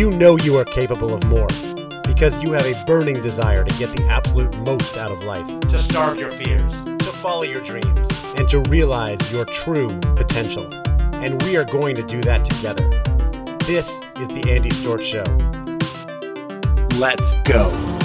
you know you are capable of more because you have a burning desire to get the absolute most out of life, to starve your fears, to follow your dreams, and to realize your true potential. And we are going to do that together. This is the Andy Storch Show. Let's go.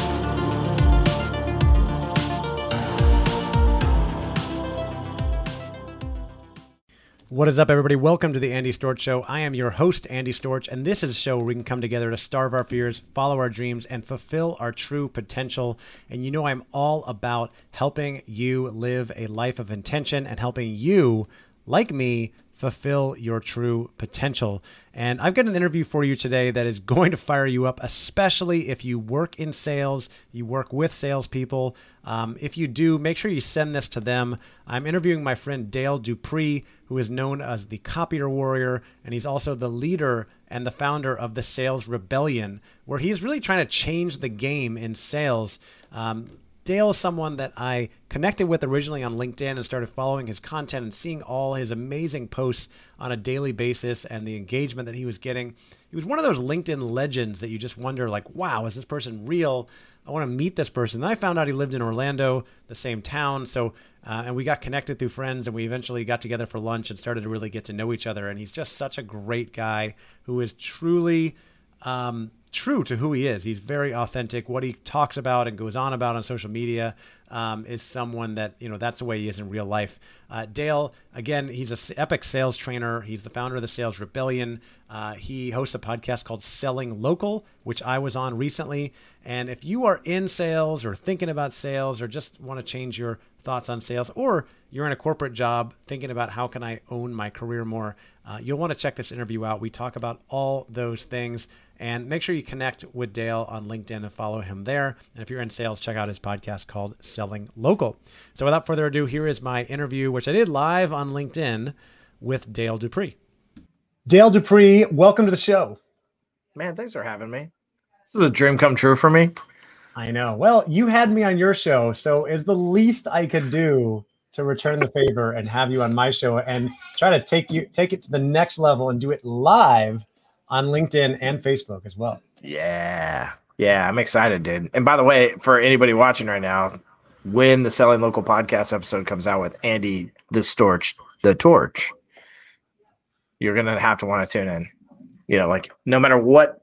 What is up, everybody? Welcome to the Andy Storch Show. I am your host, Andy Storch, and this is a show where we can come together to starve our fears, follow our dreams, and fulfill our true potential. And you know, I'm all about helping you live a life of intention and helping you, like me, fulfill your true potential. And I've got an interview for you today that is going to fire you up, especially if you work in sales, you work with salespeople. Um, if you do, make sure you send this to them. I'm interviewing my friend Dale Dupree, who is known as the Copier Warrior, and he's also the leader and the founder of the Sales Rebellion, where he's really trying to change the game in sales. Um, Dale is someone that I connected with originally on LinkedIn and started following his content and seeing all his amazing posts on a daily basis and the engagement that he was getting. He was one of those LinkedIn legends that you just wonder, like, wow, is this person real? I want to meet this person. And I found out he lived in Orlando, the same town. So, uh, and we got connected through friends, and we eventually got together for lunch and started to really get to know each other. And he's just such a great guy who is truly um, true to who he is. He's very authentic. What he talks about and goes on about on social media um, is someone that you know that's the way he is in real life. Uh, Dale, again, he's a epic sales trainer. He's the founder of the Sales Rebellion. Uh, he hosts a podcast called Selling Local, which I was on recently. And if you are in sales or thinking about sales or just want to change your thoughts on sales, or you're in a corporate job thinking about how can I own my career more, uh, you'll want to check this interview out. We talk about all those things. And make sure you connect with Dale on LinkedIn and follow him there. And if you're in sales, check out his podcast called Selling Local. So without further ado, here is my interview, which I did live on LinkedIn with Dale Dupree. Dale Dupree, welcome to the show. Man, thanks for having me. This is a dream come true for me. I know. Well, you had me on your show, so it's the least I could do to return the favor and have you on my show and try to take you take it to the next level and do it live on LinkedIn and Facebook as well. Yeah. Yeah, I'm excited, dude. And by the way, for anybody watching right now, when the Selling Local podcast episode comes out with Andy the Storch, the Torch, you're gonna have to want to tune in. You know, like no matter what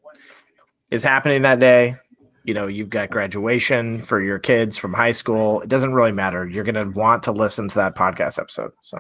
is happening that day, you know, you've got graduation for your kids from high school. It doesn't really matter. You're gonna want to listen to that podcast episode. So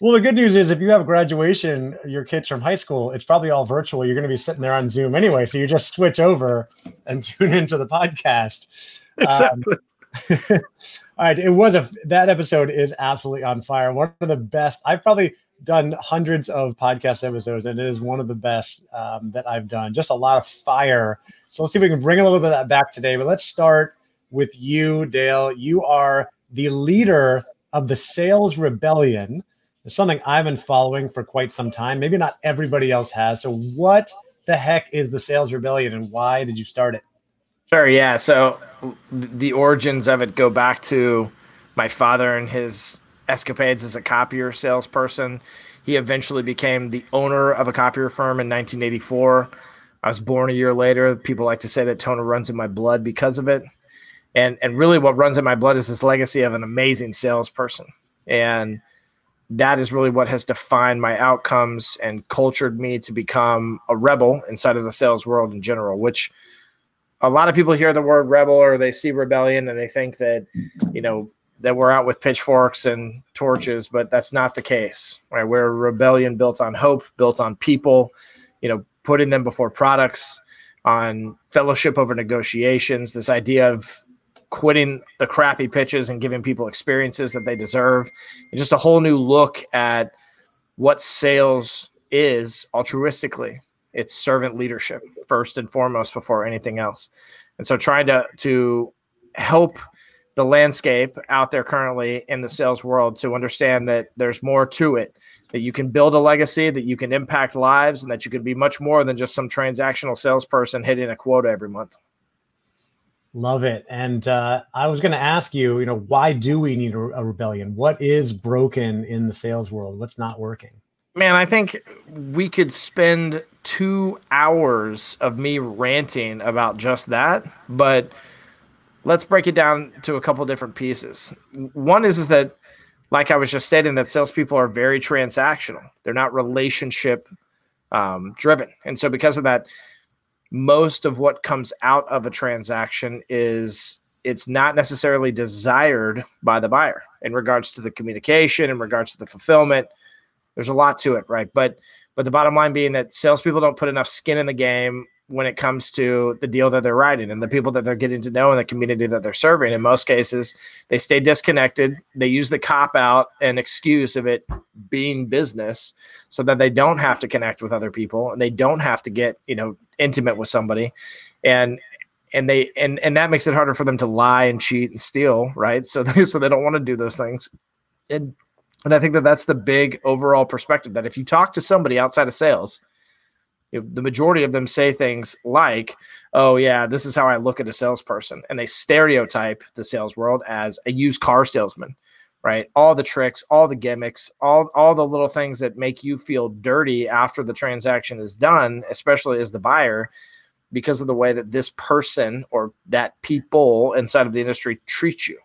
well, the good news is if you have graduation, your kids from high school, it's probably all virtual. You're going to be sitting there on Zoom anyway, so you just switch over and tune into the podcast. Exactly. Um, all right, it was a that episode is absolutely on fire. One of the best. I've probably done hundreds of podcast episodes, and it is one of the best um, that I've done. Just a lot of fire. So let's see if we can bring a little bit of that back today. But let's start with you, Dale. You are the leader of the Sales Rebellion something I've been following for quite some time. Maybe not everybody else has. So, what the heck is the Sales Rebellion and why did you start it? Sure. Yeah. So, the origins of it go back to my father and his escapades as a copier salesperson. He eventually became the owner of a copier firm in 1984. I was born a year later. People like to say that Toner runs in my blood because of it. And and really what runs in my blood is this legacy of an amazing salesperson. And that is really what has defined my outcomes and cultured me to become a rebel inside of the sales world in general, which a lot of people hear the word rebel or they see rebellion and they think that, you know, that we're out with pitchforks and torches, but that's not the case. Right? We're a rebellion built on hope, built on people, you know, putting them before products, on fellowship over negotiations, this idea of quitting the crappy pitches and giving people experiences that they deserve. And just a whole new look at what sales is altruistically. It's servant leadership first and foremost before anything else. And so trying to to help the landscape out there currently in the sales world to understand that there's more to it, that you can build a legacy, that you can impact lives, and that you can be much more than just some transactional salesperson hitting a quota every month. Love it. And uh, I was going to ask you, you know, why do we need a, a, rebellion? What is broken in the sales world? What's not working? Man, I think we could spend two hours of me ranting about just that, but let's break it down to a couple different pieces. One is is that, like I was just stating, that salespeople are very transactional. They're not relationship um, driven, and so because of that, most of what comes out of a transaction is it's not necessarily desired by the buyer in regards to the communication, in regards to the fulfillment. There's a lot to it, right? But but the bottom line being that salespeople don't put enough skin in the game when it comes to the deal that they're writing and the people that they're getting to know and the community that they're serving. In most cases, they stay disconnected. They use the cop out and excuse of it being business so that they don't have to connect with other people and they don't have to get, you know, intimate with somebody. And and they and and that makes it harder for them to lie and cheat and steal, right? So they, so they don't want to do those things. And and I think that that's the big overall perspective that if you talk to somebody outside of sales, the majority of them say things like, "Oh yeah, this is how I look at a salesperson," and they stereotype the sales world as a used car salesman, right? All the tricks, all the gimmicks, all all the little things that make you feel dirty after the transaction is done, especially as the buyer, because of the way that this person or that people inside of the industry treat you.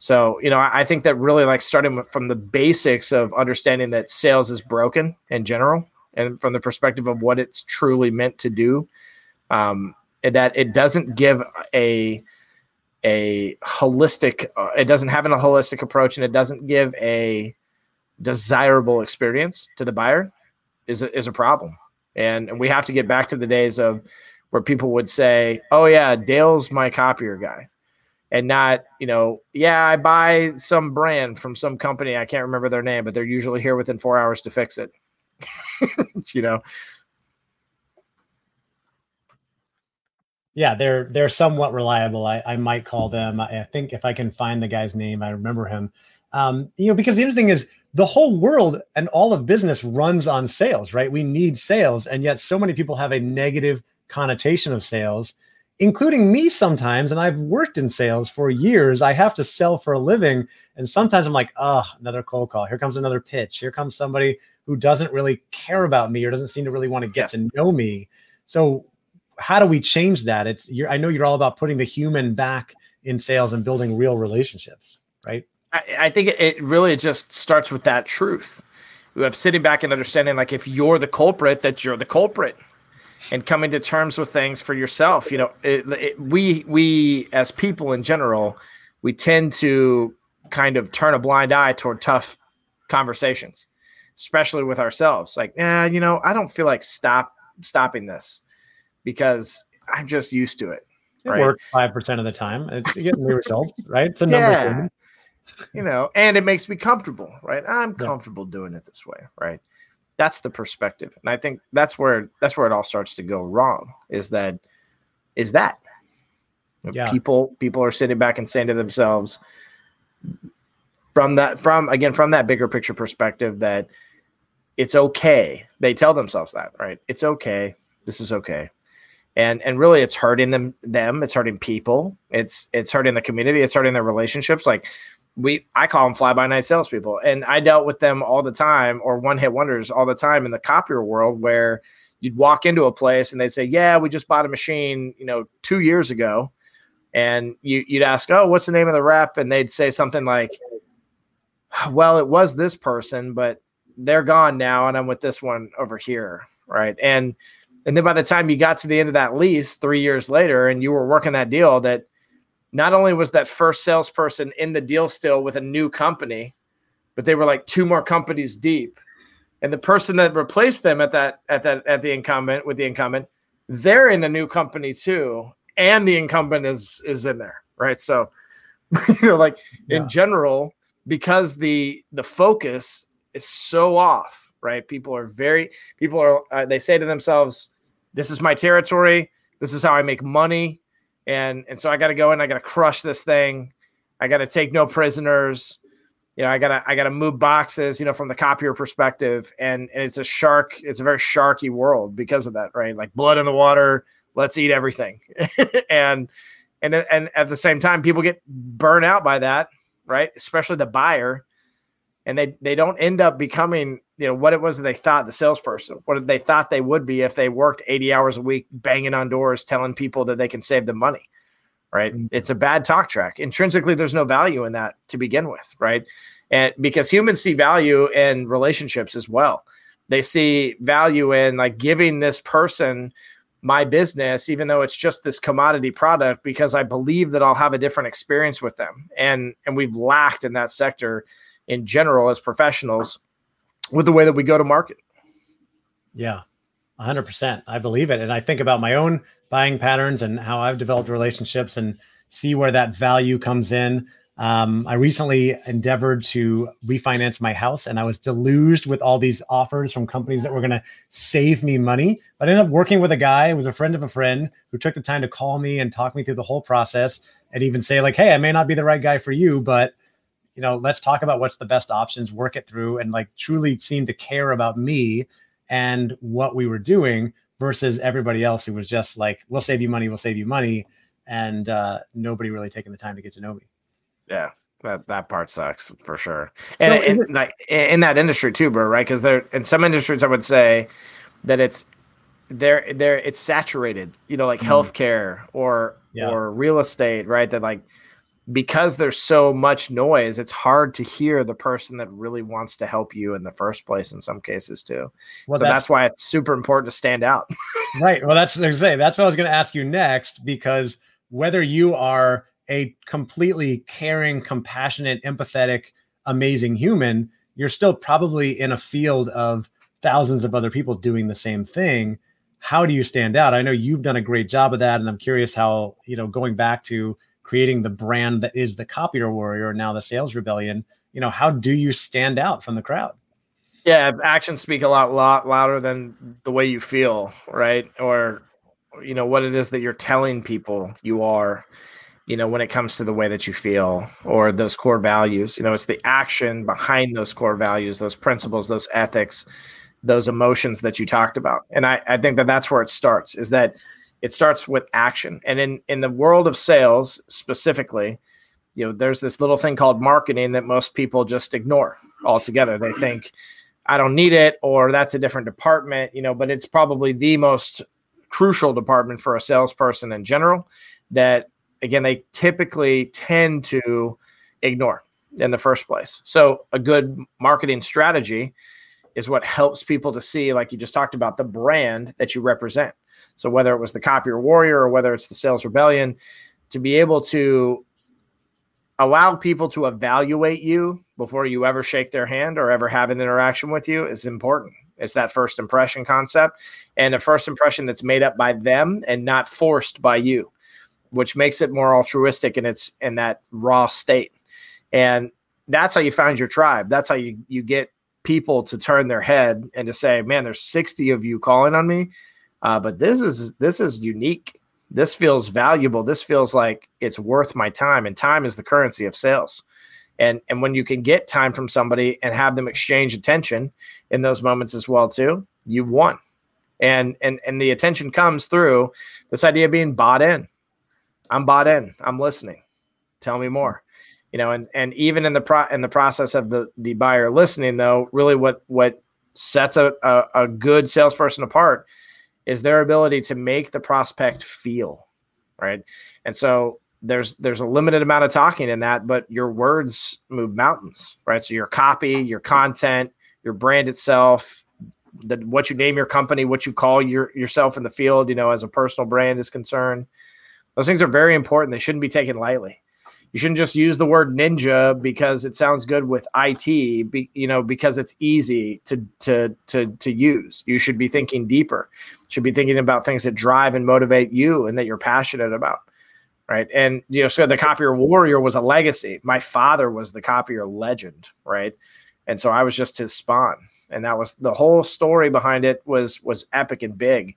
So, you know, I, I think that really like starting from the basics of understanding that sales is broken in general and from the perspective of what it's truly meant to do, um, that it doesn't give a a holistic uh, it doesn't have a holistic approach and it doesn't give a desirable experience to the buyer is a, is a problem and, and we have to get back to the days of where people would say oh yeah dale's my copier guy and not, you know, yeah, I buy some brand from some company. I can't remember their name, but they're usually here within four hours to fix it. you know. Yeah, they're they're somewhat reliable. I, I might call them. I, think if I can find the guy's name, I remember him. Um, you know, because the interesting is the whole world and all of business runs on sales, right? We need sales, and yet so many people have a negative connotation of sales including me sometimes. And I've worked in sales for years. I have to sell for a living. And sometimes I'm like, oh, another cold call. Here comes another pitch. Here comes somebody who doesn't really care about me or doesn't seem to really want to get yes. to know me. So, how do we change that? It's you I know you're all about putting the human back in sales and building real relationships, right? I, I think it really just starts with that truth. Of sitting back and understanding, like, if you're the culprit, that you're the culprit and coming to terms with things for yourself. You know, it, it, we we as people in general, we tend to kind of turn a blind eye toward tough conversations, especially with ourselves. Like, yeah, you know, I don't feel like stop stopping this because I'm just used to it. It right? works five percent of the time. It's getting the results, right? It's a number. Yeah. You know, and it makes me comfortable, right? I'm comfortable doing it this way, right? that's the perspective and i think that's where that's where it all starts to go wrong is that is that yeah. people people are sitting back and saying to themselves from that from again from that bigger picture perspective that it's okay. They tell themselves that right? It's okay. This is okay. And and really it's hurting them them. It's hurting people. It's it's hurting the community. It's hurting their relationships. Like we I call them fly by night salespeople, and I dealt with them all the time, or one hit wonders all the time in the copier world, where you'd walk into a place and they'd say, "Yeah, we just bought a machine, you know, two years ago," and you, you'd ask, "Oh, what's the name of the rep?" and they'd say something like, "Well, it was this person, but they're gone now, and I'm with this one over here, right?" and and then by the time you got to the end of that lease three years later, and you were working that deal, that not only was that first salesperson in the deal still with a new company, but they were like two more companies deep. And the person that replaced them at that at that at the incumbent with the incumbent, they're in a new company too, and the incumbent is is in there, right? So, you know, like yeah. in general, because the the focus is so off, right? People are very people are uh, they say to themselves, "This is my territory. This is how I make money and and so I got to go in. I got to crush this thing. I got to take no prisoners. You know, I gotta I gotta move boxes. You know, from the copier perspective, and and it's a shark. It's a very sharky world because of that, right? Like blood in the water. Let's eat everything, and and and at the same time, people get burned out by that, right? Especially the buyer, and they they don't end up becoming you know what it was that they thought the salesperson what they thought they would be if they worked 80 hours a week banging on doors telling people that they can save them money right? Mm-hmm. it's a bad talk track. Intrinsically there's no value in that to begin with right? And because humans see value in relationships as well. They see value in like giving this person my business even though it's just this commodity product because i believe that i'll have a different experience with them. And and we've lacked in that sector in general as professionals with the way that we go to market. Yeah, 100%. I believe it. And I think about my own buying patterns and how I've developed relationships and see where that value comes in. Um, I recently endeavored to refinance my house and I was deluged with all these offers from companies that were going to save me money. But I ended up working with a guy who was a friend of a friend who took the time to call me and talk me through the whole process and even say, like, hey, I may not be the right guy for you, but you know, let's talk about what's the best options, work it through, and like truly seem to care about me and what we were doing versus everybody else who was just like, we'll save you money, we'll save you money. And uh, nobody really taking the time to get to know me. Yeah that that part sucks for sure and, and like in that industry too bro right because there in some industries i would say that it's there there it's saturated you know like mm. healthcare or yeah. or real estate right that like because there's so much noise, it's hard to hear the person that really wants to help you in the first place in some cases too. Well, so that's, that's why it's super important to stand out. right. Well, that's say that's what I was going to ask you next because whether you are a completely caring, compassionate, empathetic, amazing human, you're still probably in a field of thousands of other people doing the same thing. How do you stand out? I know you've done a great job of that, and I'm curious how you know going back to creating the brand that is the copier warrior now the sales rebellion you know how do you stand out from the crowd? Yeah actions speak a lot lot louder than the way you feel right? Or you know what it is that you're telling people you are you know when it comes to the way that you feel or those core values. You know it's the action behind those core values those principles those ethics those emotions that you talked about. And i, I think that that's where it starts is that it starts with action. And in in the world of sales specifically you know there's this little thing called marketing that most people just ignore altogether. They think i don't need it or that's a different department you know but it's probably the most crucial department for a salesperson in general that again they typically tend to ignore in the first place. So a good marketing strategy is what helps people to see like you just talked about the brand that you represent so whether it was the Copier Warrior or whether it's the Sales Rebellion, to be able to allow people to evaluate you before you ever shake their hand or ever have an interaction with you is important. It's that first impression concept and a first impression that's made up by them and not forced by you, which makes it more altruistic in its in that raw state. And that's how you find your tribe. That's how you you get people to turn their head and to say, "Man, there's 60 of you calling on me. Uh, but this is this is unique. This feels valuable. This feels like it's worth my time, and time is the currency of sales. And and when you can get time from somebody and have them exchange attention in those moments as well too, you've won. And and and the attention comes through this idea of being bought in. I'm bought in. I'm listening. Tell me more you know and and even in the pro in the process of the the buyer listening though really what what sets a, a, a good salesperson apart is their ability to make the prospect feel right? And so there's there's a limited amount of talking in that but your words move mountains right? So your copy your content your brand itself the what you name your company what you call your yourself in the field you know as a personal brand is concerned those things are very important. They shouldn't be taken lightly you shouldn't just use the word ninja because it sounds good with IT, be, you know, because it's easy to to to to use. You should be thinking deeper. You should be thinking about things that drive and motivate you and that you're passionate about. Right. And you know, so the copier warrior was a legacy. My father was the copier legend, right? And so I was just his spawn. And that was the whole story behind it was was epic and big.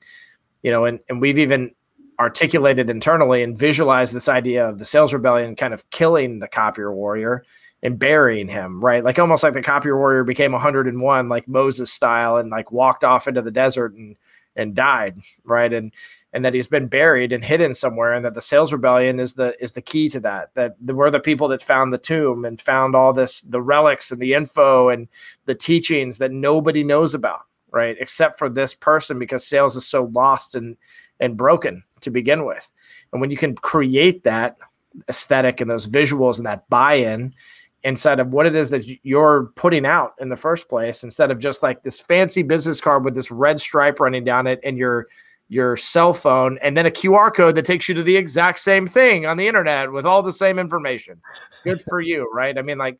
You know, and, and we've even articulated internally and visualized this idea of the sales rebellion kind of killing the copier warrior and burying him, right? Like almost like the copier warrior became 101, like Moses style, and like walked off into the desert and and died, right? And and that he's been buried and hidden somewhere and that the sales rebellion is the is the key to that that we're the people that found the tomb and found all this the relics and the info and the teachings that nobody knows about right except for this person because sales is so lost and and broken to begin with and when you can create that aesthetic and those visuals and that buy-in inside of what it is that you're putting out in the first place instead of just like this fancy business card with this red stripe running down it and your your cell phone and then a QR code that takes you to the exact same thing on the internet with all the same information. Good for you, right? I mean like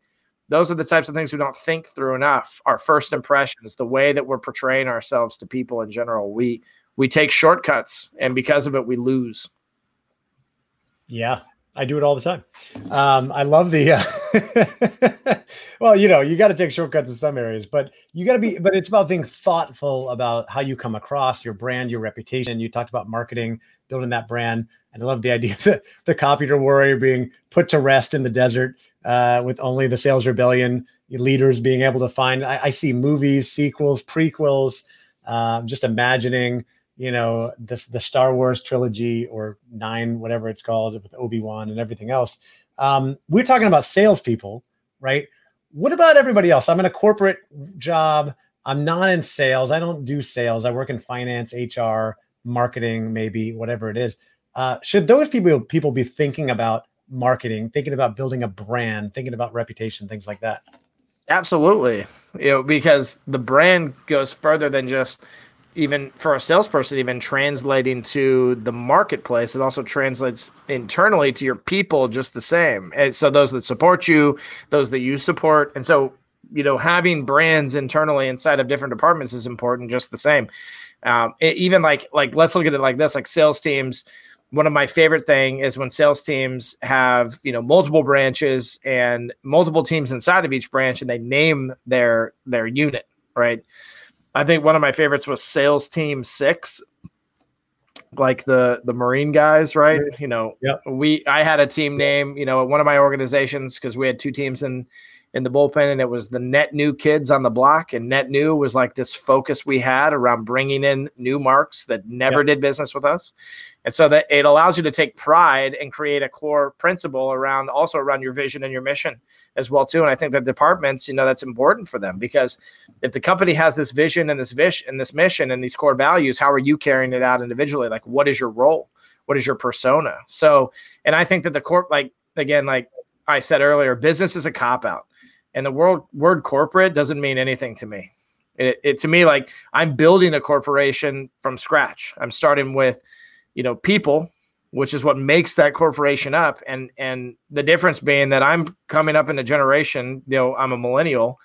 those are the types of things we don't think through enough. Our first impressions, the way that we're portraying ourselves to people in general, we we take shortcuts and because of it we lose. Yeah, I do it all the time. Um, I love the. Uh, well, you know, you got to take shortcuts in some areas, but you got to be. But it's about being thoughtful about how you come across your brand, your reputation. You talked about marketing, building that brand, and I love the idea of the computer warrior being put to rest in the desert uh, with only the sales rebellion leaders being able to find. I, I see movies, sequels, prequels. Uh, just imagining you know this the Star Wars trilogy or nine, whatever it's called, with Obi Wan and everything else. Um, we're talking about salespeople, right? What about everybody else? I'm in a corporate job. I'm not in sales. I don't do sales. I work in finance, HR, marketing, maybe whatever it is. Uh, should those people people be thinking about marketing, thinking about building a brand, thinking about reputation, things like that? Absolutely, you know, because the brand goes further than just even for a salesperson, even translating to the marketplace, it also translates internally to your people just the same. And so those that support you, those that you support, and so you know having brands internally inside of different departments is important just the same. Um, it, even like like let's look at it like this: like sales teams. One of my favorite thing is when sales teams have you know multiple branches and multiple teams inside of each branch, and they name their their unit right I think one of my favorites was Sales Team Six, like the the Marine guys, right? You know, yep. we I had a team name, you know, at one of my organizations because we had two teams in in the bullpen, and it was the net new kids on the block. And net new was like this focus we had around bringing in new marks that never yep. did business with us. And so that it allows you to take pride and create a core principle around also around your vision and your mission as well too. And I think that departments, you know, that's important for them because if the company has this vision and this vision and this mission and these core values, how are you carrying it out individually? Like, what is your role? What is your persona? So, and I think that the corp, like again, like I said earlier, business is a cop out and the word word corporate doesn't mean anything to me. It, it to me like I'm building a corporation from scratch. I'm starting with, you know, people, which is what makes that corporation up, and and the difference being that I'm coming up in a generation, you know, I'm a millennial,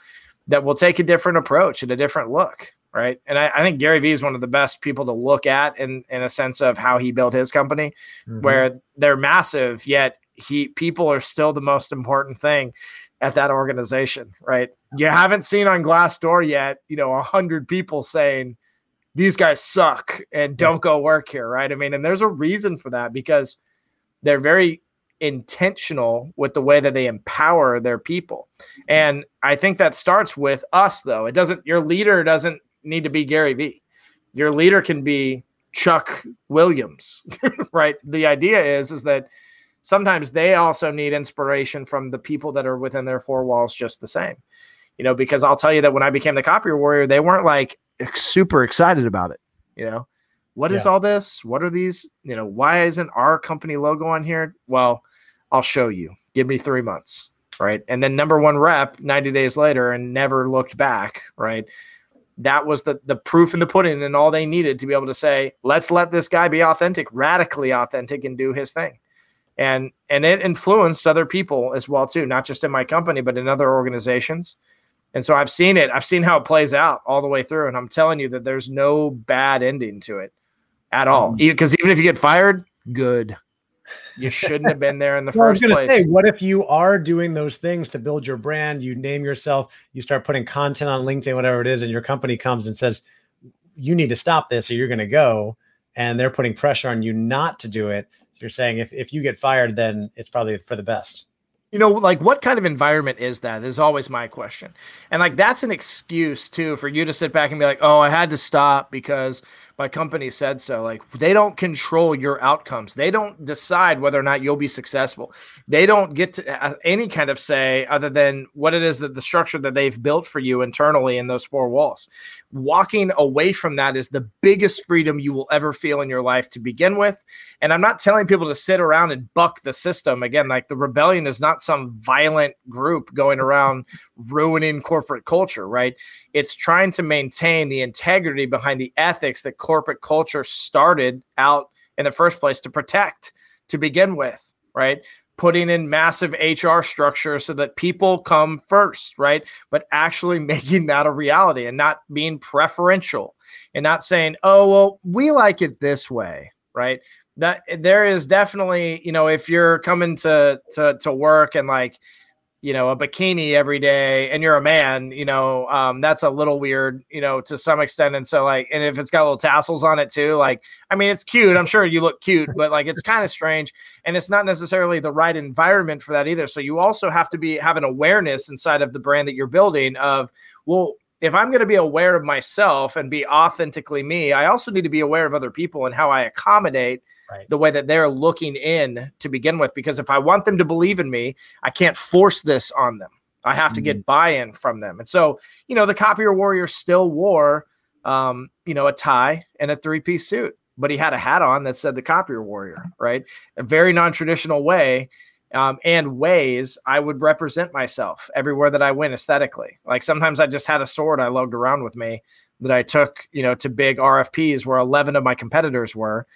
that will take a different approach and a different look, right? And I, I think Gary Vee is one of the best people to look at in in a sense of how he built his company, mm-hmm. where they're massive, yet he people are still the most important thing at that organization, right? You haven't seen on Glassdoor yet, you know, a hundred people saying these guys suck and don't go work here, right? I mean, and there's a reason for that because they're very intentional with the way that they empower their people. And I think that starts with us though. It doesn't your leader doesn't need to be Gary Vee. Your leader can be Chuck Williams, right? The idea is is that sometimes they also need inspiration from the people that are within their four walls just the same. You know, because I'll tell you that when I became the copier warrior, they weren't like super excited about it. You know, what is yeah. all this? What are these? You know, why isn't our company logo on here? Well, I'll show you. Give me three months. Right. And then number one rep 90 days later and never looked back. Right. That was the the proof in the pudding and all they needed to be able to say, let's let this guy be authentic, radically authentic, and do his thing and and it influenced other people as well too not just in my company but in other organizations. And so i've seen it. I've seen how it plays out all the way through. And i'm telling you that there's no bad ending to it at all. Because um, even if you get fired good. you shouldn't have been there in the well, first place say, what if you are doing those things to build your brand you name yourself you start putting content on linkedin whatever it is and your company comes and says you need to stop this or you're going to go and they're putting pressure on you not to do it so you're saying if, if you get fired, then it's probably for the best. You know, like what kind of environment is that? Is always my question. And like that's an excuse too for you to sit back and be like, oh, I had to stop because my company said so. Like they don't control your outcomes. They don't decide whether or not you'll be successful. They don't get to uh, any kind of say other than what it is that the structure that they've built for you internally in those four walls. Walking away from that is the biggest freedom you will ever feel in your life to begin with. And I'm not telling people to sit around and buck the system. Again, like the rebellion is not some violent group going around ruining corporate culture, right? It's trying to maintain the integrity behind the ethics that corporate culture started out in the first place to protect to begin with, right? Putting in massive HR structure so that people come first, right? But actually making that a reality and not being preferential and not saying, oh, well, we like it this way, right? That there is definitely, you know, if you're coming to to to work and like you know a bikini every day and you're a man you know um, that's a little weird you know to some extent. And so like and if it's got little tassels on it too like i mean it's cute. I'm sure you look cute but like it's kind of strange. And it's not necessarily the right environment for that either. So you also have to be have an awareness inside of the brand that you're building of well if i'm going to be aware of myself and be authentically me i also need to be aware of other people and how i accommodate right. the way that they're looking in to begin with. Because if I want them to believe in me, I can't force this on them. I have to get mm-hmm. buy-in from them. And so, you know, the copier warrior still wore, um, you know, a tie and a three-piece suit, but he had a hat on that said the copier warrior, right? A very non-traditional way. Um, and ways I would represent myself everywhere that I went aesthetically. Like sometimes I just had a sword I lugged around with me that I took, you know, to big RFPs where 11 of my competitors were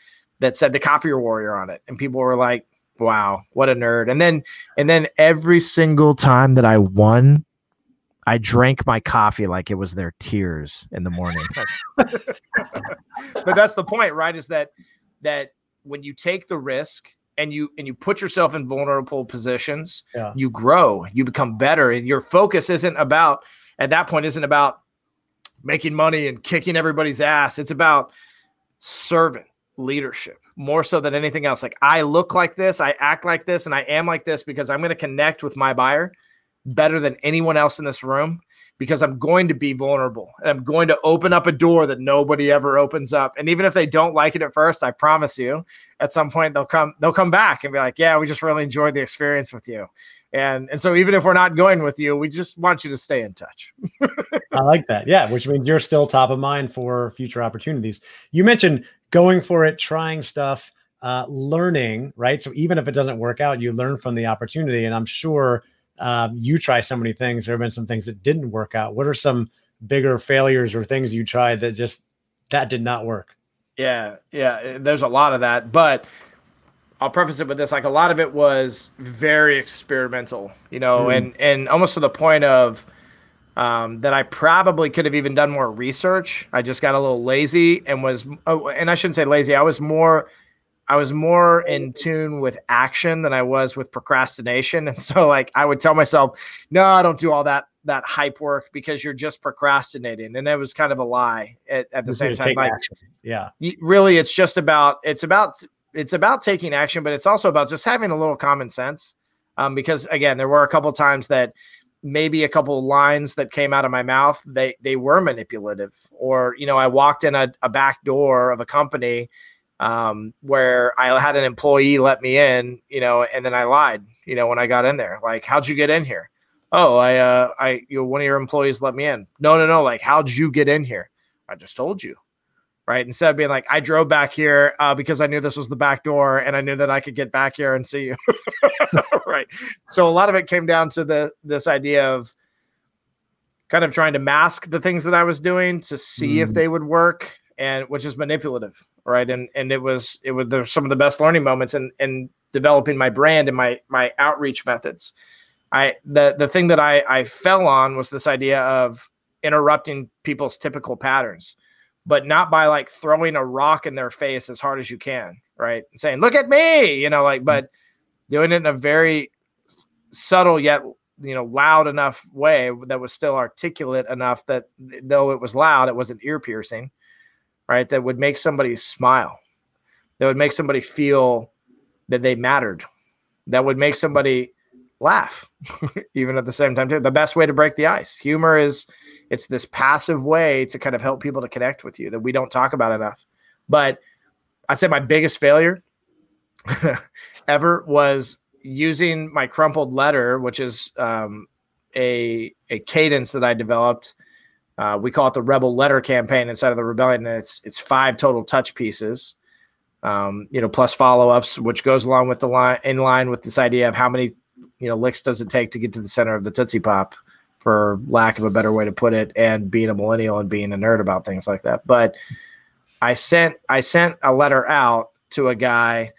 that said the copier warrior on it. And people were like wow what a nerd. And then and then every single time that i won i drank my coffee like it was their tears in the morning. But that's the point right is that that when you take the risk and you and you put yourself in vulnerable positions yeah. you grow you become better and your focus isn't about at that point isn't about making money and kicking everybody's ass. It's about serving leadership more so than anything else. Like I look like this, I act like this, and I am like this because I'm going to connect with my buyer better than anyone else in this room because I'm going to be vulnerable and I'm going to open up a door that nobody ever opens up. And even if they don't like it at first, I promise you, at some point they'll come they'll come back and be like, "Yeah, we just really enjoyed the experience with you." And and so even if we're not going with you, we just want you to stay in touch. I like that. Yeah, which means you're still top of mind for future opportunities. You mentioned going for it, trying stuff, uh, learning, right? So even if it doesn't work out, you learn from the opportunity. And I'm sure um, you try so many things. There have been some things that didn't work out. What are some bigger failures or things you tried that just that did not work? Yeah, yeah. There's a lot of that, but I'll preface it with this: like a lot of it was very experimental, you know, mm. and and almost to the point of um, that I probably could have even done more research. I just got a little lazy and was, oh, and I shouldn't say lazy. I was more, I was more in tune with action than I was with procrastination. And so, like, I would tell myself, no, I don't do all that that hype work because you're just procrastinating, and it was kind of a lie at, at the same time. Like, yeah, really, it's just about it's about it's about taking action, but it's also about just having a little common sense. Um, because again, there were a couple times that maybe a couple of lines that came out of my mouth they they were manipulative, or you know, I walked in a, a back door of a company um, where I had an employee let me in, you know, and then I lied, you know, when I got in there, like, how'd you get in here? Oh, I, uh, I, you know, one of your employees let me in. No, no, no. Like, how'd you get in here? I just told you right? Instead of being like, I drove back here uh, because I knew this was the back door and I knew that I could get back here and see you, right? So a lot of it came down to the this idea of kind of trying to mask the things that I was doing to see mm. if they would work, and which is manipulative, right? And and it was it was there's some of the best learning moments in in developing my brand and my my outreach methods. I the the thing that I I fell on was this idea of interrupting people's typical patterns but not by like throwing a rock in their face as hard as you can, right? And saying, "Look at me," you know, like, but doing it in a very subtle yet you know loud enough way that was still articulate enough that though it was loud, it wasn't ear piercing, right? That would make somebody smile, that would make somebody feel that they mattered, that would make somebody laugh, even at the same time too. The best way to break the ice. Humor is it's this passive way to kind of help people to connect with you that we don't talk about enough. But I'd say my biggest failure ever was using my crumpled letter, which is um, a a cadence that I developed. Uh, we call it the Rebel Letter Campaign inside of the Rebellion. And it's it's five total touch pieces, um, you know, plus follow ups, which goes along with the line in line with this idea of how many you know licks does it take to get to the center of the Tootsie Pop, for lack of a better way to put it, and being a millennial and being a nerd about things like that. But I sent I sent a letter out to a guy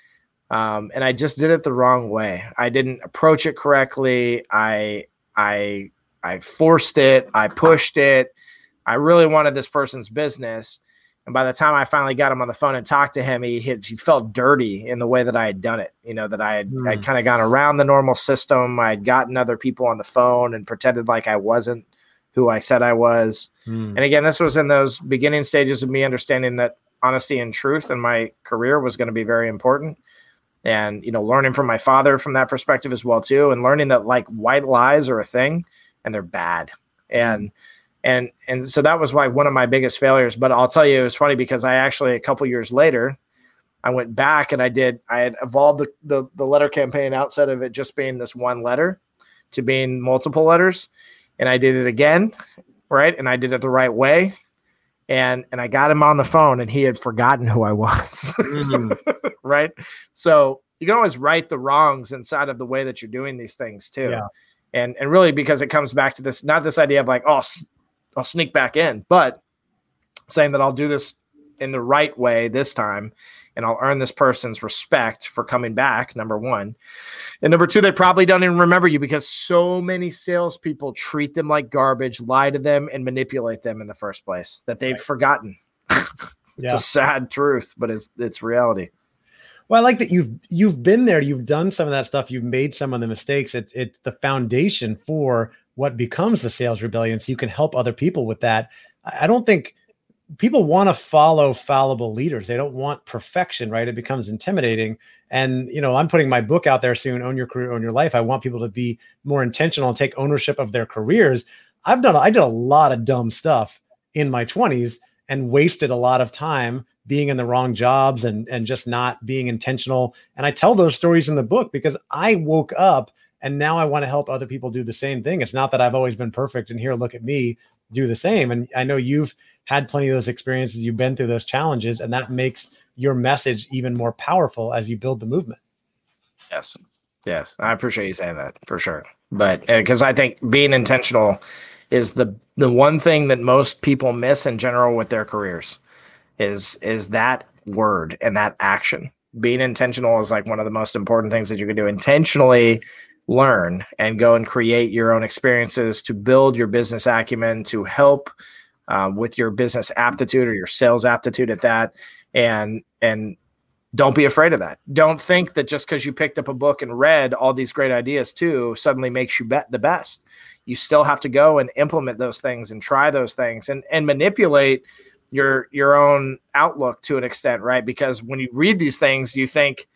um, and I just did it the wrong way. I didn't approach it correctly. I I I forced it. I pushed it. I really wanted this person's business. And by the time I finally got him on the phone and talked to him, he he felt dirty in the way that I had done it. You know that I had mm. I'd kind of gone around the normal system. I'd gotten other people on the phone and pretended like I wasn't who I said I was. Mm. And again, this was in those beginning stages of me understanding that honesty and truth in my career was going to be very important and you know learning from my father from that perspective as well too and learning that like white lies are a thing and they're bad and and and so that was why one of my biggest failures but i'll tell you it was funny because i actually a couple years later i went back and i did i had evolved the, the, the letter campaign outside of it just being this one letter to being multiple letters and i did it again right and i did it the right way and and I got him on the phone and he had forgotten who I was. mm. right? So you can always right the wrongs inside of the way that you're doing these things too. Yeah. And and really because it comes back to this not this idea of like oh I'll sneak back in, but saying that I'll do this in the right way this time and I'll earn this person's respect for coming back. Number one, and number two, they probably don't even remember you because so many salespeople treat them like garbage, lie to them, and manipulate them in the first place that they've right. forgotten. it's yeah. a sad truth, but it's it's reality. Well, I like that you've you've been there, you've done some of that stuff, you've made some of the mistakes. It's it's the foundation for what becomes the sales rebellion. So you can help other people with that. I don't think people want to follow fallible leaders. They don't want perfection, right? It becomes intimidating. And you know, I'm putting my book out there soon, Own Your Career, Own Your Life. I want people to be more intentional and take ownership of their careers. I've done I did a lot of dumb stuff in my 20s and wasted a lot of time being in the wrong jobs and and just not being intentional. And I tell those stories in the book because I woke up and now I want to help other people do the same thing. It's not that I've always been perfect and here look at me do the same. And I know you've had plenty of those experiences, you've been through those challenges, and that makes your message even more powerful as you build the movement. Yes. Yes. I appreciate you saying that for sure. But because uh, I think being intentional is the the one thing that most people miss in general with their careers is is that word and that action. Being intentional is like one of the most important things that you can do. Intentionally learn and go and create your own experiences to build your business acumen to help uh, with your business aptitude or your sales aptitude at that. And and don't be afraid of that. Don't think that just because you picked up a book and read all these great ideas too suddenly makes you bet the best. You still have to go and implement those things and try those things and and manipulate your your own outlook to an extent right? Because when you read these things you think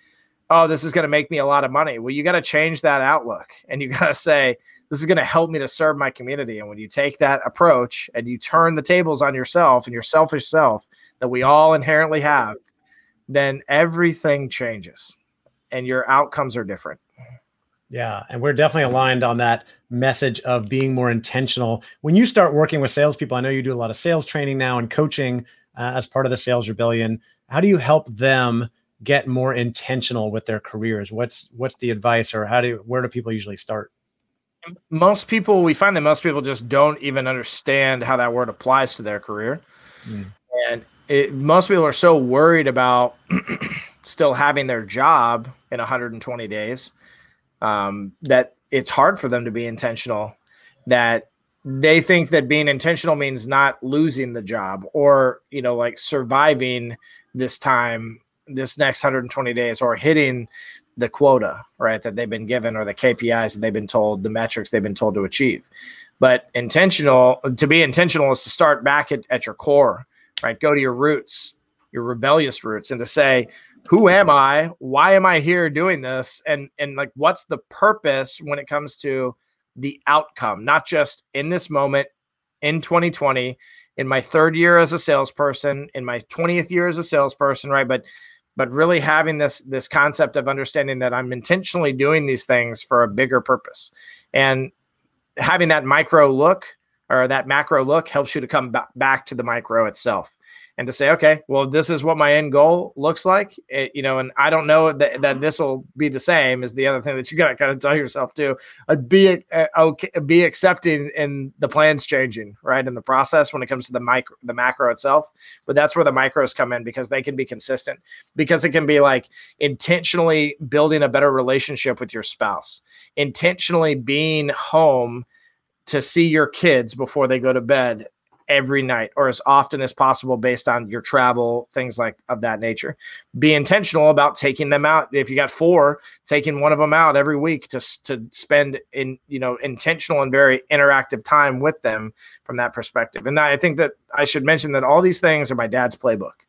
oh, this is going to make me a lot of money. Well, you got to change that outlook and you got to say, this is going to help me to serve my community. And when you take that approach and you turn the tables on yourself and your selfish self that we all inherently have, then everything changes and your outcomes are different. Yeah. And we're definitely aligned on that message of being more intentional. When you start working with salespeople, I know you do a lot of sales training now and coaching uh, as part of the Sales Rebellion. How do you help them? Get more intentional with their careers? What's what's the advice, or how do where do people usually start? Most people, we find that most people just don't even understand how that word applies to their career, mm. and it, most people are so worried about still having their job in 120 days um, that it's hard for them to be intentional. That they think that being intentional means not losing the job or you know like surviving this time this next 120 days or hitting the quota, right, that they've been given or the KPIs that they've been told, the metrics they've been told to achieve. But intentional, to be intentional is to start back at, at your core, right? Go to your roots, your rebellious roots, and to say, who am I? Why am I here doing this? And and like what's the purpose when it comes to the outcome, not just in this moment in 2020 in my third year as a salesperson, in my 20th year as a salesperson, right? But but really having this this concept of understanding that I'm intentionally doing these things for a bigger purpose. And having that micro look or that macro look helps you to come back to the micro itself and to say, okay, well, this is what my end goal looks like, it, you know, and I don't know that, that this will be the same is the other thing that you got to kind of tell yourself too. Uh, be uh, okay, be accepting in the plans changing, right, in the process when it comes to the micro, the macro itself. But that's where the micros come in because they can be consistent. Because it can be like intentionally building a better relationship with your spouse, intentionally being home to see your kids before they go to bed every night or as often as possible based on your travel things like of that nature. Be intentional about taking them out. If you got four taking one of them out every week to to spend in you know intentional and very interactive time with them from that perspective. And i think that i should mention that all these things are my dad's playbook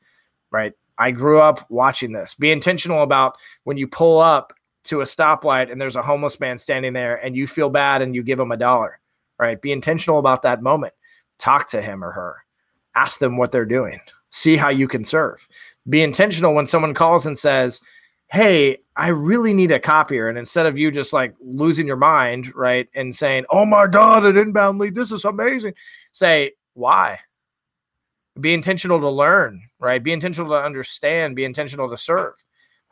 right? I grew up watching this. Be intentional about when you pull up to a stoplight and there's a homeless man standing there and you feel bad and you give him a dollar right? Be intentional about that moment talk to him or her, ask them what they're doing, see how you can serve. Be intentional when someone calls and says, Hey, I really need a copier. And instead of you just like losing your mind, right, and saying, Oh my God, an inbound lead, this is amazing, say, Why? Be intentional to learn, right? Be intentional to understand, be intentional to serve.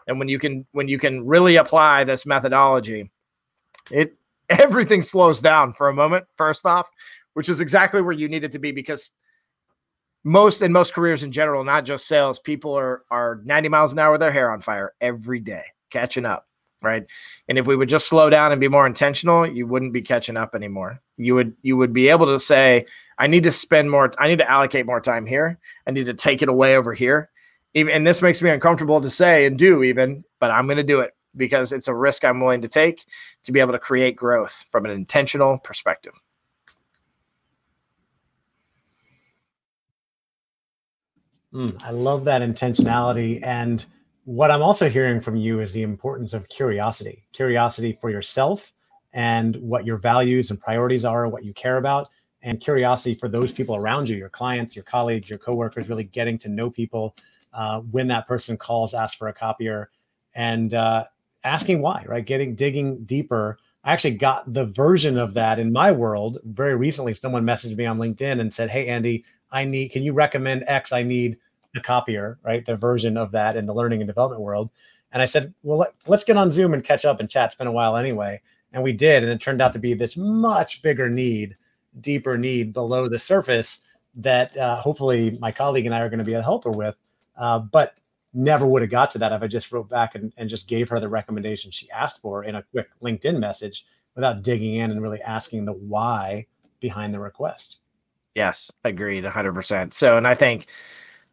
And when you can when you can really apply this methodology, it everything slows down for a moment first off which is exactly where you need it to be because most in most careers in general, not just sales, people are are 90 miles an hour with their hair on fire every day, catching up, right? And if we would just slow down and be more intentional, you wouldn't be catching up anymore. You would you would be able to say, I need to spend more, I need to allocate more time here. I need to take it away over here. Even, and this makes me uncomfortable to say and do even, but I'm going to do it because it's a risk I'm willing to take to be able to create growth from an intentional perspective. Mm, I love that intentionality. And what I'm also hearing from you is the importance of curiosity curiosity for yourself and what your values and priorities are, what you care about, and curiosity for those people around you, your clients, your colleagues, your coworkers, really getting to know people uh, when that person calls, asks for a copier, and uh, asking why, right? Getting digging deeper. I actually got the version of that in my world very recently. Someone messaged me on LinkedIn and said, Hey, Andy, I need, can you recommend X? I need the copier, right? The version of that in the learning and development world. And I said, well, let, let's get on Zoom and catch up and chat. It's been a while anyway. And we did. And it turned out to be this much bigger need, deeper need below the surface that uh, hopefully my colleague and I are going to be a helper with. Uh, but never would have got to that if I just wrote back and, and just gave her the recommendation she asked for in a quick LinkedIn message without digging in and really asking the why behind the request. Yes, agreed 100%. So, and I think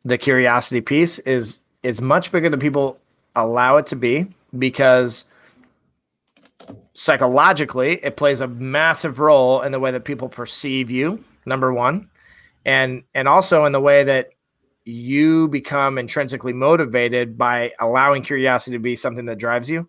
the curiosity piece is is much bigger than people allow it to be because psychologically it plays a massive role in the way that people perceive you number 1 and and also in the way that you become intrinsically motivated by allowing curiosity to be something that drives you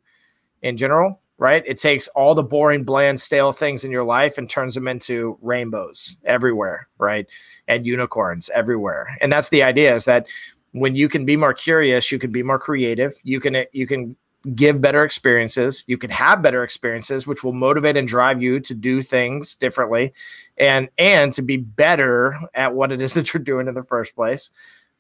in general right it takes all the boring bland stale things in your life and turns them into rainbows everywhere right and unicorns everywhere. And that's the idea is that when you can be more curious, you can be more creative. You can you can give better experiences. You can have better experiences, which will motivate and drive you to do things differently, and and to be better at what it is that you're doing in the first place.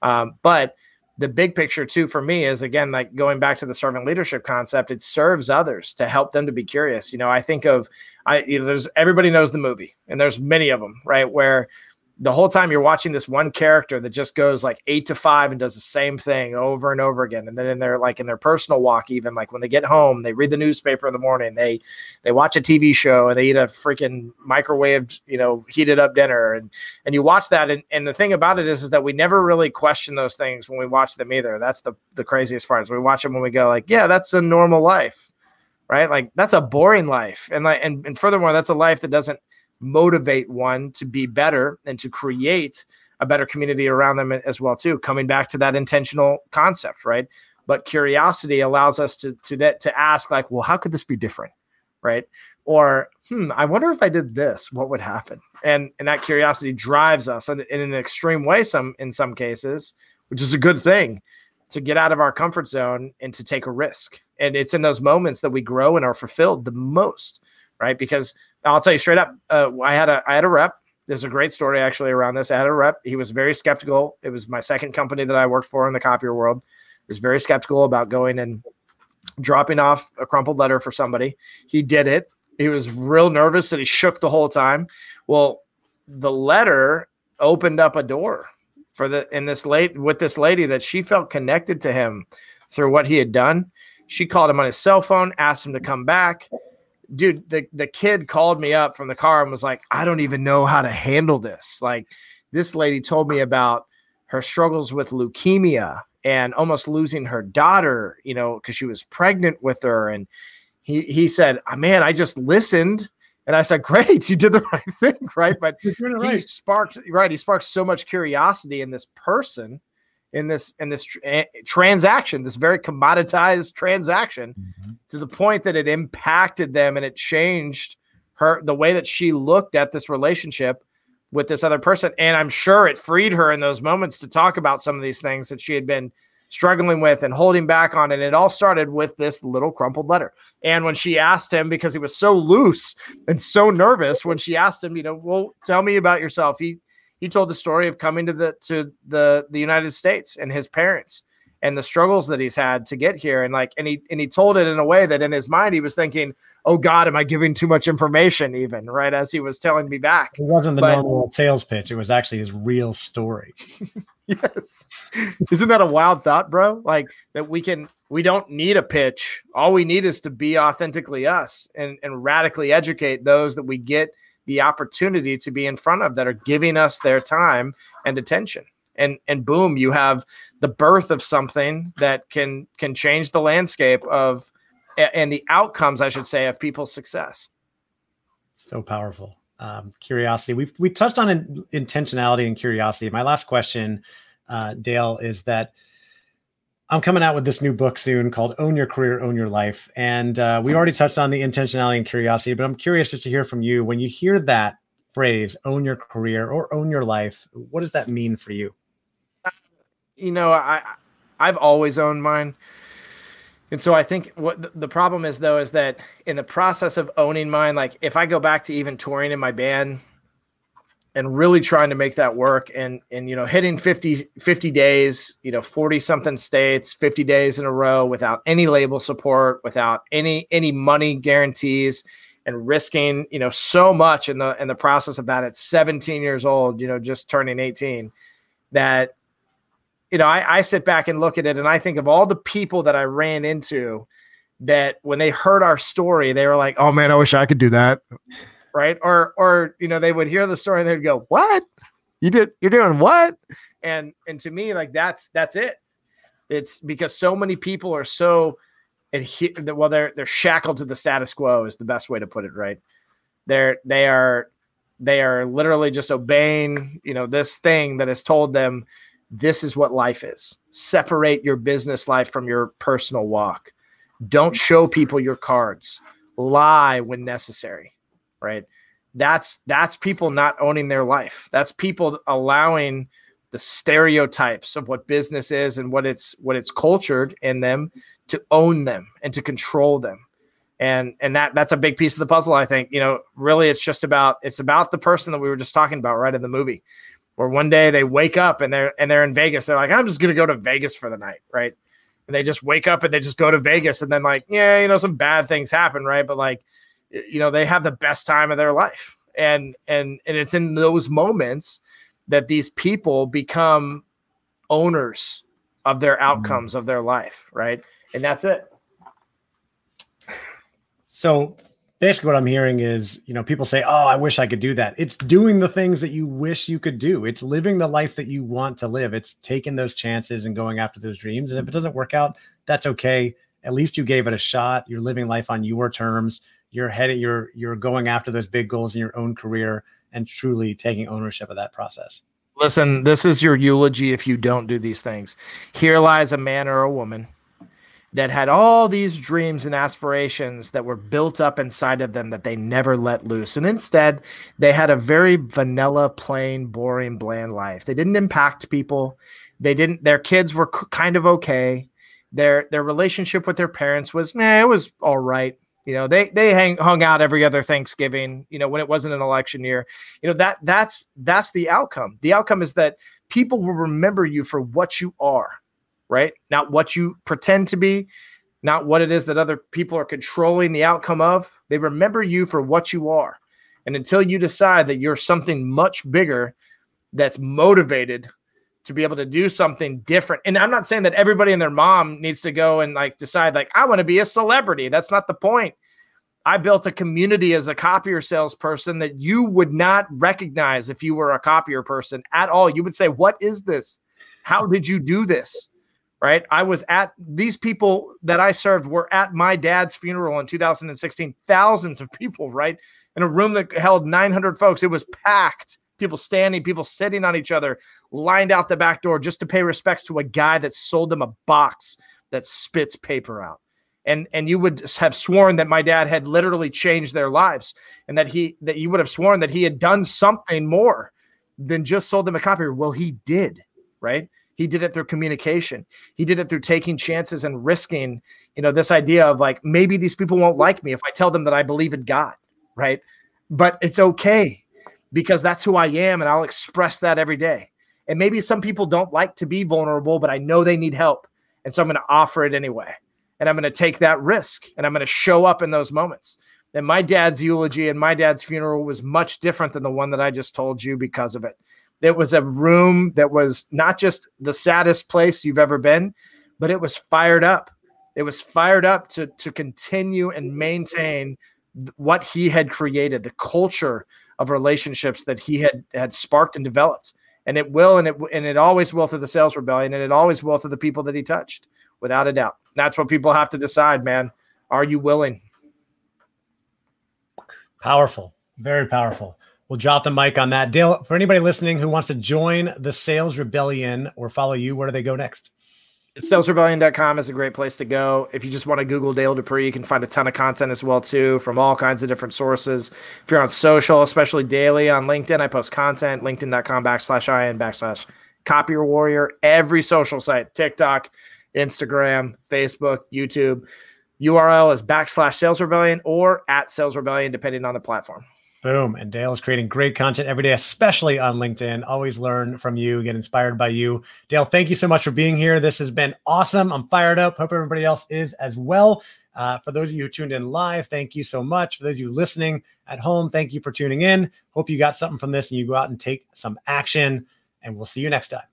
Um, but the big picture too for me is again like going back to the servant leadership concept it serves others to help them to be curious. You know i think of i you know there's everybody knows the movie and there's many of them right where the whole time you're watching this one character that just goes like eight to five and does the same thing over and over again. And then in their like in their personal walk even like when they get home they read the newspaper in the morning they they watch a tv show and they eat a freaking microwaved you know heated up dinner. And and you watch that and, and the thing about it is is that we never really question those things when we watch them either. That's the the craziest part is we watch them when we go like yeah that's a normal life right? Like that's a boring life. And like and, and furthermore that's a life that doesn't motivate one to be better and to create a better community around them as well too coming back to that intentional concept right but curiosity allows us to to that to ask like well how could this be different right or hmm, I wonder if I did this, what would happen? And and that curiosity drives us in, in an extreme way, some in some cases, which is a good thing, to get out of our comfort zone and to take a risk. And it's in those moments that we grow and are fulfilled the most, right? Because I'll tell you straight up, uh, I had a I had a rep. There's a great story actually around this. I had a rep. He was very skeptical. It was my second company that I worked for in the copier world. He was very skeptical about going and dropping off a crumpled letter for somebody. He did it. He was real nervous and he shook the whole time. Well, the letter opened up a door for the in this late with this lady that she felt connected to him through what he had done. She called him on his cell phone, asked him to come back. Dude, the, the kid called me up from the car and was like, I don't even know how to handle this. Like, this lady told me about her struggles with leukemia and almost losing her daughter, you know, because she was pregnant with her. And he he said, oh, "Man, I just listened." And I said, "Great, you did the right thing, right?" But he right. sparked right. He sparked so much curiosity in this person, in this in this tra- transaction, this very commoditized transaction, mm-hmm. to the point that it impacted them and it changed her the way that she looked at this relationship with this other person. And I'm sure it freed her in those moments to talk about some of these things that she had been struggling with and holding back on. And it all started with this little crumpled letter. And when she asked him, because he was so loose and so nervous, when she asked him, you know, well, tell me about yourself. He he told the story of coming to the to the the United States and his parents and the struggles that he's had to get here. And like and he and he told it in a way that in his mind he was thinking, Oh God, am I giving too much information even? Right as he was telling me back. It wasn't the but, normal sales pitch, it was actually his real story. yes. Isn't that a wild thought, bro? Like that we can we don't need a pitch. All we need is to be authentically us and, and radically educate those that we get the opportunity to be in front of that are giving us their time and attention. And and boom, you have the birth of something that can can change the landscape of and the outcomes, I should say, of people's success. So powerful um, curiosity. We've we touched on in, intentionality and curiosity. My last question, uh, Dale, is that I'm coming out with this new book soon called "Own Your Career, Own Your Life," and uh, we already touched on the intentionality and curiosity. But I'm curious just to hear from you when you hear that phrase "own your career" or "own your life." What does that mean for you? You know, I I've always owned mine. And so I think what the problem is though is that in the process of owning mine, like if I go back to even touring in my band and really trying to make that work. And and you know hitting 50 50 days, you know 40 something states, 50 days in a row without any label support, without any any money guarantees and risking, you know, so much in the in the process of that at 17 years old, you know, just turning 18 that you know, I, I sit back and look at it and I think of all the people that I ran into that when they heard our story, they were like, "Oh man, I wish I could do that," right? Or, or you know, they would hear the story and they'd go, "What? You did? You're doing what?" And and to me, like that's that's it. It's because so many people are so adhe- well, they're they're shackled to the status quo is the best way to put it, right? They're they are they are literally just obeying, you know, this thing that has told them this is what life is. Separate your business life from your personal walk. Don't show people your cards. Lie when necessary, right? That's that's people not owning their life. That's people allowing the stereotypes of what business is and what it's what it's cultured in them to own them and to control them and and that that's a big piece of the puzzle i think you know really it's just about it's about the person that we were just talking about right in the movie where one day they wake up and they're and they're in Vegas. They're like, I'm just gonna go to Vegas for the night, right? And they just wake up and they just go to Vegas, and then like, yeah, you know, some bad things happen, right? But like, you know, they have the best time of their life, and and and it's in those moments that these people become owners of their mm-hmm. outcomes of their life, right? And that's it. So basically what I'm hearing is, you know, people say, "Oh, I wish I could do that." It's doing the things that you wish you could do. It's living the life that you want to live. It's taking those chances and going after those dreams. And if it doesn't work out, that's okay. At least you gave it a shot. You're living life on your terms. You're headed you're you're going after those big goals in your own career and truly taking ownership of that process. Listen, this is your eulogy if you don't do these things. Here lies a man or a woman that had all these dreams and aspirations that were built up inside of them that they never let loose. And instead, they had a very vanilla, plain, boring, bland life. They didn't impact people. They didn't their kids were kind of okay. Their their relationship with their parents was, man, it was all right. You know, they they hang, hung out every other Thanksgiving. You know, when it wasn't an election year. You know that that's that's the outcome. The outcome is that people will remember you for what you are, right? Not what you pretend to be, not what it is that other people are controlling the outcome of. They remember you for what you are. And until you decide that you're something much bigger that's motivated to be able to do something different. And I'm not saying that everybody and their mom needs to go and like decide like I want to be a celebrity. That's not the point. I built a community as a copier salesperson that you would not recognize if you were a copier person at all. You would say, "What is this? How did you do this?" Right? I was at these people that I served were at my dad's funeral in 2016. Thousands of people, right? In a room that held 900 folks. It was packed people standing, people sitting on each other, lined out the back door just to pay respects to a guy that sold them a box that spits paper out. And and you would have sworn that my dad had literally changed their lives, and that he that you would have sworn that he had done something more than just sold them a copy. Well, he did, right? He did it through communication. He did it through taking chances and risking, you know, this idea of like maybe these people won't like me if I tell them that I believe in God, right? But it's okay because that's who I am and I'll express that every day. And maybe some people don't like to be vulnerable, but I know they need help. And so I'm going to offer it anyway. And I'm going to take that risk and I'm going to show up in those moments. And my dad's eulogy and my dad's funeral was much different than the one that I just told you because of it. It was a room that was not just the saddest place you've ever been, but it was fired up. It was fired up to, to continue and maintain what he had created, the culture of relationships that he had had sparked and developed. And it will, and it and it always will through the sales rebellion, and it always will through the people that he touched, without a doubt. That's what people have to decide, man. Are you willing? Powerful, very powerful. We'll drop the mic on that. Dale, for anybody listening who wants to join the sales rebellion or follow you, where do they go next? salesrebellion.com is a great place to go. If you just want to Google Dale Dupree, you can find a ton of content as well too from all kinds of different sources. If you're on social, especially daily on LinkedIn, I post content, linkedin.com backslash in backslash copier warrior, every social site, TikTok, Instagram, Facebook, YouTube. URL is backslash sales rebellion or at sales rebellion, depending on the platform. Boom. And Dale is creating great content every day, especially on LinkedIn. Always learn from you, get inspired by you. Dale, thank you so much for being here. This has been awesome. I'm fired up. Hope everybody else is as well. Uh, for those of you who tuned in live, thank you so much. For those of you listening at home, thank you for tuning in. Hope you got something from this and you go out and take some action. And we'll see you next time.